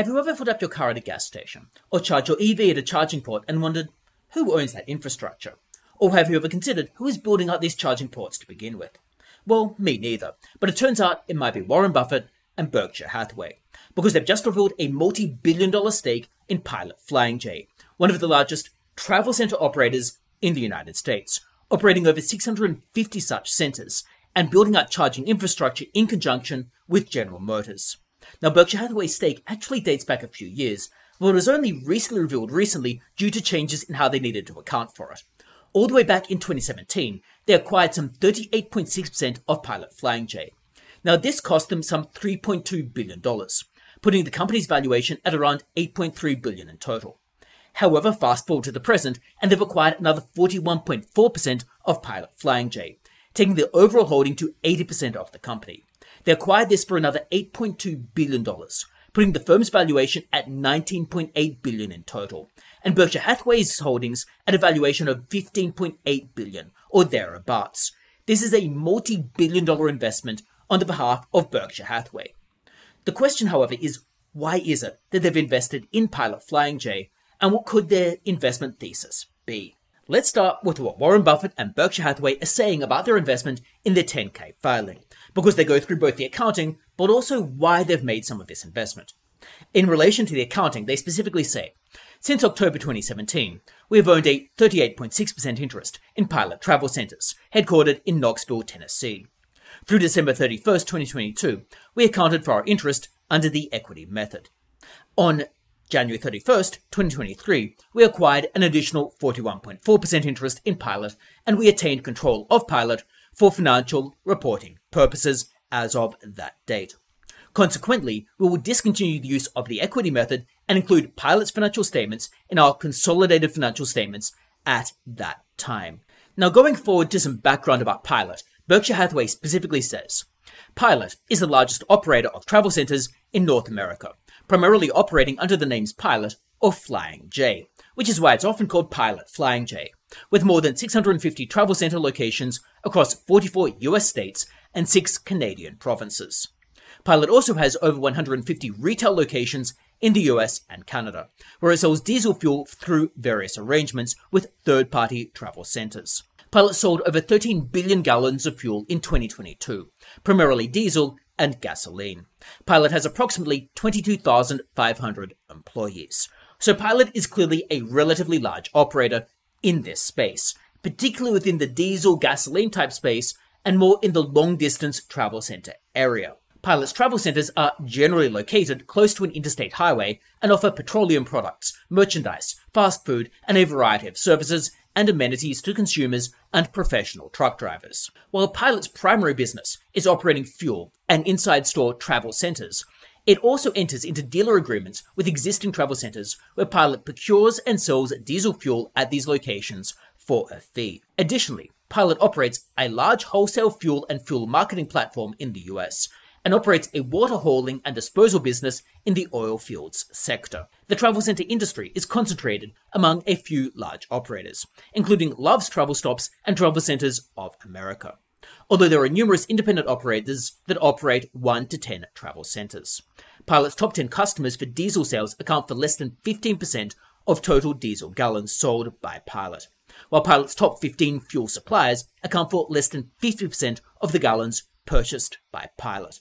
Have you ever filled up your car at a gas station, or charged your EV at a charging port and wondered, who owns that infrastructure? Or have you ever considered who is building up these charging ports to begin with? Well, me neither, but it turns out it might be Warren Buffett and Berkshire Hathaway, because they've just revealed a multi billion dollar stake in Pilot Flying J, one of the largest travel center operators in the United States, operating over 650 such centers and building out charging infrastructure in conjunction with General Motors. Now, Berkshire Hathaway's stake actually dates back a few years, but it was only recently revealed recently due to changes in how they needed to account for it. All the way back in 2017, they acquired some 38.6% of Pilot Flying J. Now, this cost them some $3.2 billion, putting the company's valuation at around $8.3 billion in total. However, fast forward to the present, and they've acquired another 41.4% of Pilot Flying J, taking the overall holding to 80% of the company. They acquired this for another $8.2 billion, putting the firm's valuation at 19.8 billion in total, and Berkshire Hathaway's holdings at a valuation of 15.8 billion, or thereabouts. This is a multi-billion dollar investment on the behalf of Berkshire Hathaway. The question, however, is why is it that they've invested in Pilot Flying J, and what could their investment thesis be? Let's start with what Warren Buffett and Berkshire Hathaway are saying about their investment in their 10K filing, because they go through both the accounting, but also why they've made some of this investment. In relation to the accounting, they specifically say, since October 2017, we have owned a 38.6% interest in Pilot Travel Centers, headquartered in Knoxville, Tennessee. Through December 31st, 2022, we accounted for our interest under the equity method. On January 31st, 2023, we acquired an additional 41.4% interest in Pilot and we attained control of Pilot for financial reporting purposes as of that date. Consequently, we will discontinue the use of the equity method and include Pilot's financial statements in our consolidated financial statements at that time. Now, going forward to some background about Pilot, Berkshire Hathaway specifically says Pilot is the largest operator of travel centers in North America primarily operating under the names Pilot or Flying J, which is why it's often called Pilot Flying J, with more than 650 travel center locations across 44 US states and 6 Canadian provinces. Pilot also has over 150 retail locations in the US and Canada, where it sells diesel fuel through various arrangements with third party travel centers. Pilot sold over 13 billion gallons of fuel in 2022, primarily diesel and gasoline. Pilot has approximately 22,500 employees. So Pilot is clearly a relatively large operator in this space, particularly within the diesel gasoline type space and more in the long distance travel center area. Pilot's travel centers are generally located close to an interstate highway and offer petroleum products, merchandise, fast food, and a variety of services and amenities to consumers and professional truck drivers. While Pilot's primary business is operating fuel and inside store travel centers, it also enters into dealer agreements with existing travel centers where Pilot procures and sells diesel fuel at these locations for a fee. Additionally, Pilot operates a large wholesale fuel and fuel marketing platform in the US, and operates a water hauling and disposal business in the oil fields sector. The travel center industry is concentrated among a few large operators, including Love's Travel Stops and Travel Centers of America. Although there are numerous independent operators that operate 1 to 10 travel centers. Pilot's top 10 customers for diesel sales account for less than 15% of total diesel gallons sold by Pilot, while Pilot's top 15 fuel suppliers account for less than 50% of the gallons purchased by Pilot.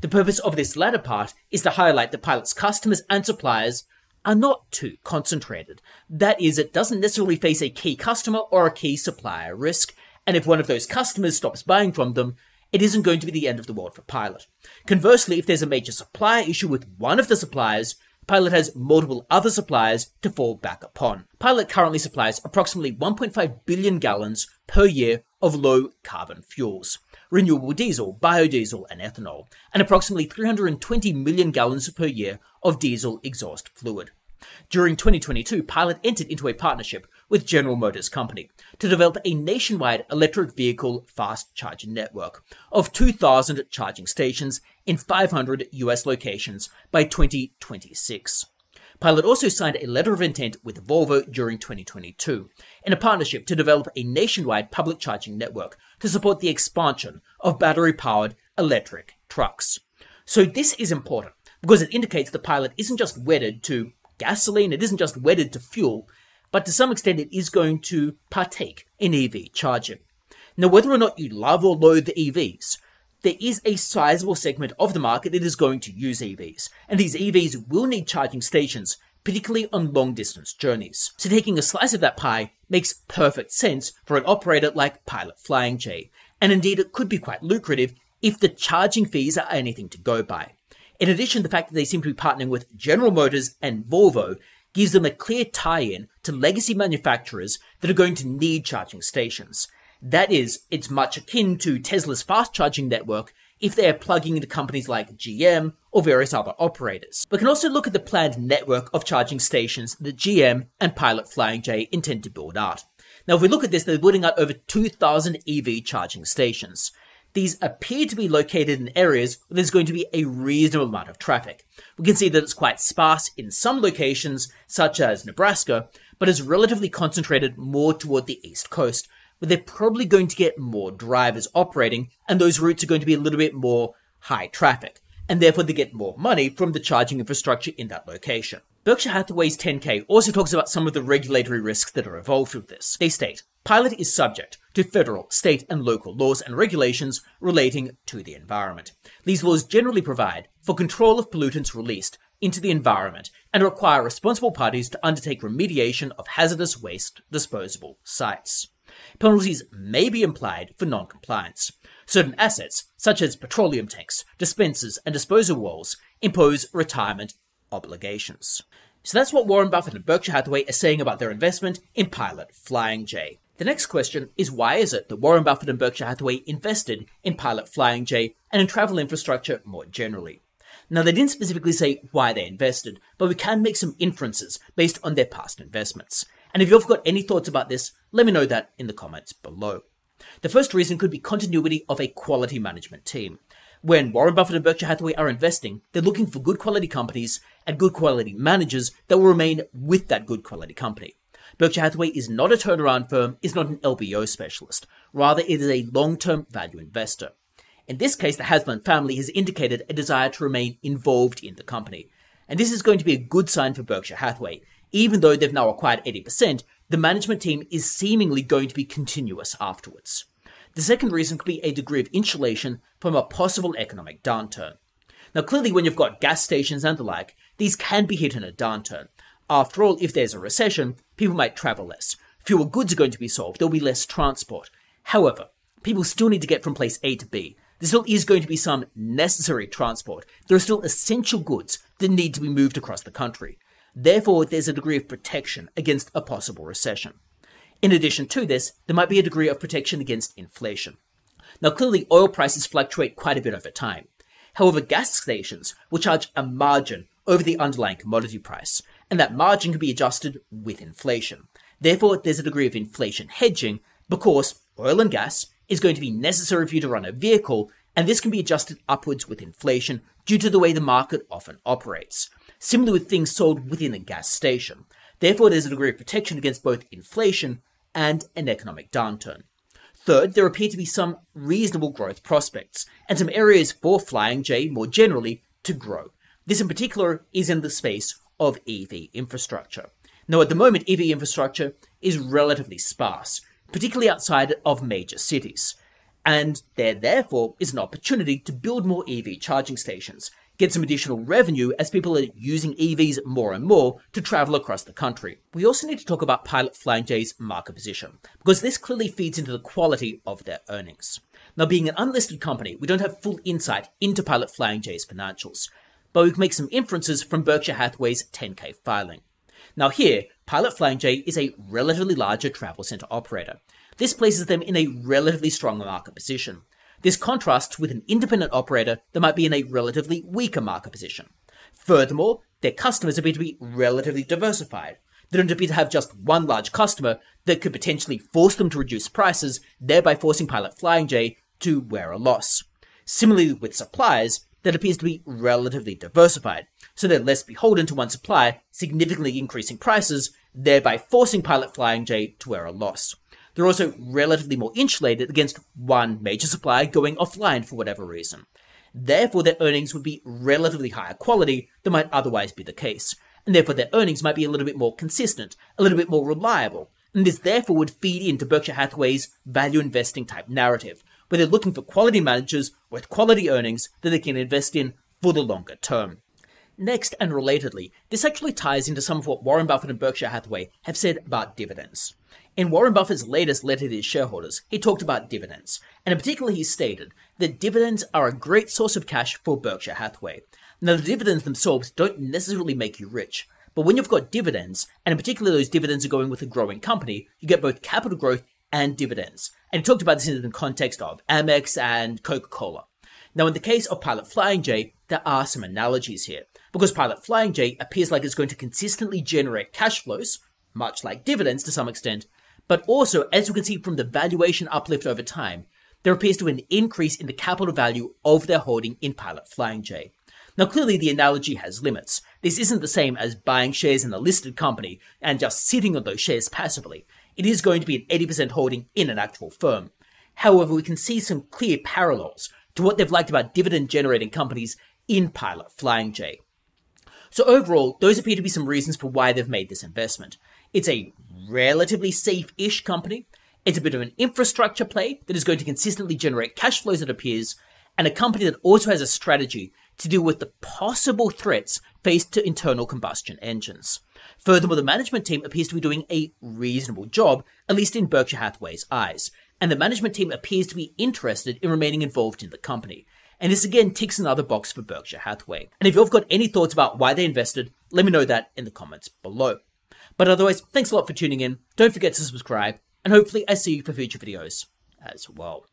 The purpose of this latter part is to highlight that Pilot's customers and suppliers are not too concentrated. That is, it doesn't necessarily face a key customer or a key supplier risk, and if one of those customers stops buying from them, it isn't going to be the end of the world for Pilot. Conversely, if there's a major supplier issue with one of the suppliers, Pilot has multiple other suppliers to fall back upon. Pilot currently supplies approximately 1.5 billion gallons per year of low carbon fuels renewable diesel, biodiesel, and ethanol, and approximately 320 million gallons per year of diesel exhaust fluid. During 2022, Pilot entered into a partnership with General Motors Company to develop a nationwide electric vehicle fast charging network of 2,000 charging stations in 500 US locations by 2026. Pilot also signed a letter of intent with Volvo during 2022 in a partnership to develop a nationwide public charging network to support the expansion of battery powered electric trucks. So, this is important because it indicates the pilot isn't just wedded to gasoline, it isn't just wedded to fuel, but to some extent it is going to partake in EV charging. Now, whether or not you love or loathe the EVs, there is a sizable segment of the market that is going to use EVs, and these EVs will need charging stations, particularly on long distance journeys. So taking a slice of that pie makes perfect sense for an operator like Pilot Flying J, and indeed it could be quite lucrative if the charging fees are anything to go by. In addition, the fact that they seem to be partnering with General Motors and Volvo gives them a clear tie in to legacy manufacturers that are going to need charging stations. That is, it's much akin to Tesla's fast charging network if they are plugging into companies like GM or various other operators. We can also look at the planned network of charging stations that GM and Pilot Flying J intend to build out. Now, if we look at this, they're building out over 2,000 EV charging stations. These appear to be located in areas where there's going to be a reasonable amount of traffic. We can see that it's quite sparse in some locations, such as Nebraska, but is relatively concentrated more toward the east coast, where they're probably going to get more drivers operating, and those routes are going to be a little bit more high traffic, and therefore they get more money from the charging infrastructure in that location. Berkshire Hathaway's 10K also talks about some of the regulatory risks that are involved with this. They state, Pilot is subject to federal, state, and local laws and regulations relating to the environment. These laws generally provide for control of pollutants released into the environment and require responsible parties to undertake remediation of hazardous waste disposable sites. Penalties may be implied for non-compliance. Certain assets, such as petroleum tanks, dispensers, and disposal wells, impose retirement obligations. So that's what Warren Buffett and Berkshire Hathaway are saying about their investment in Pilot Flying J. The next question is why is it that Warren Buffett and Berkshire Hathaway invested in Pilot Flying J and in travel infrastructure more generally? Now, they didn't specifically say why they invested, but we can make some inferences based on their past investments. And if you've got any thoughts about this, let me know that in the comments below. The first reason could be continuity of a quality management team. When Warren Buffett and Berkshire Hathaway are investing, they're looking for good quality companies and good quality managers that will remain with that good quality company. Berkshire Hathaway is not a turnaround firm, is not an LBO specialist. Rather, it is a long-term value investor. In this case, the Haslam family has indicated a desire to remain involved in the company. And this is going to be a good sign for Berkshire Hathaway. Even though they've now acquired 80%, the management team is seemingly going to be continuous afterwards. The second reason could be a degree of insulation from a possible economic downturn. Now, clearly, when you've got gas stations and the like, these can be hit in a downturn. After all, if there's a recession, people might travel less. Fewer goods are going to be sold, there'll be less transport. However, people still need to get from place A to B. There still is going to be some necessary transport. There are still essential goods that need to be moved across the country. Therefore, there's a degree of protection against a possible recession. In addition to this, there might be a degree of protection against inflation. Now, clearly, oil prices fluctuate quite a bit over time. However, gas stations will charge a margin over the underlying commodity price, and that margin can be adjusted with inflation. Therefore, there's a degree of inflation hedging because oil and gas is going to be necessary for you to run a vehicle, and this can be adjusted upwards with inflation due to the way the market often operates similarly with things sold within a gas station. Therefore, there's a degree of protection against both inflation and an economic downturn. Third, there appear to be some reasonable growth prospects, and some areas for Flying J more generally to grow. This in particular is in the space of EV infrastructure. Now, at the moment, EV infrastructure is relatively sparse, particularly outside of major cities. And there, therefore, is an opportunity to build more EV charging stations, get some additional revenue as people are using EVs more and more to travel across the country. We also need to talk about Pilot Flying J's market position, because this clearly feeds into the quality of their earnings. Now, being an unlisted company, we don't have full insight into Pilot Flying J's financials, but we can make some inferences from Berkshire Hathaway's 10K filing. Now, here, Pilot Flying J is a relatively larger travel center operator. This places them in a relatively strong market position. This contrasts with an independent operator that might be in a relatively weaker market position. Furthermore, their customers appear to be relatively diversified. They don't appear to have just one large customer that could potentially force them to reduce prices, thereby forcing Pilot Flying J to wear a loss. Similarly with suppliers, that appears to be relatively diversified, so they're less beholden to one supplier, significantly increasing prices, thereby forcing Pilot Flying J to wear a loss. They're also relatively more insulated against one major supplier going offline for whatever reason. Therefore, their earnings would be relatively higher quality than might otherwise be the case, and therefore their earnings might be a little bit more consistent, a little bit more reliable, and this therefore would feed into Berkshire Hathaway's value investing type narrative, where they're looking for quality managers with quality earnings that they can invest in for the longer term. Next, and relatedly, this actually ties into some of what Warren Buffett and Berkshire Hathaway have said about dividends. In Warren Buffett's latest letter to his shareholders, he talked about dividends, and in particular, he stated that dividends are a great source of cash for Berkshire Hathaway. Now, the dividends themselves don't necessarily make you rich, but when you've got dividends, and in particular those dividends are going with a growing company, you get both capital growth and dividends. And he talked about this in the context of Amex and Coca Cola. Now, in the case of Pilot Flying J, there are some analogies here because Pilot Flying J appears like it's going to consistently generate cash flows, much like dividends to some extent, but also, as you can see from the valuation uplift over time, there appears to be an increase in the capital value of their holding in Pilot Flying J. Now, clearly, the analogy has limits. This isn't the same as buying shares in a listed company and just sitting on those shares passively. It is going to be an 80% holding in an actual firm. However, we can see some clear parallels to what they've liked about dividend generating companies in Pilot Flying J. So overall, those appear to be some reasons for why they've made this investment. It's a relatively safe-ish company. It's a bit of an infrastructure play that is going to consistently generate cash flows, it appears, and a company that also has a strategy to deal with the possible threats faced to internal combustion engines. Furthermore, the management team appears to be doing a reasonable job, at least in Berkshire Hathaway's eyes, and the management team appears to be interested in remaining involved in the company. And this again ticks another box for Berkshire Hathaway. And if you've got any thoughts about why they invested, let me know that in the comments below. But otherwise, thanks a lot for tuning in. Don't forget to subscribe, and hopefully I see you for future videos as well.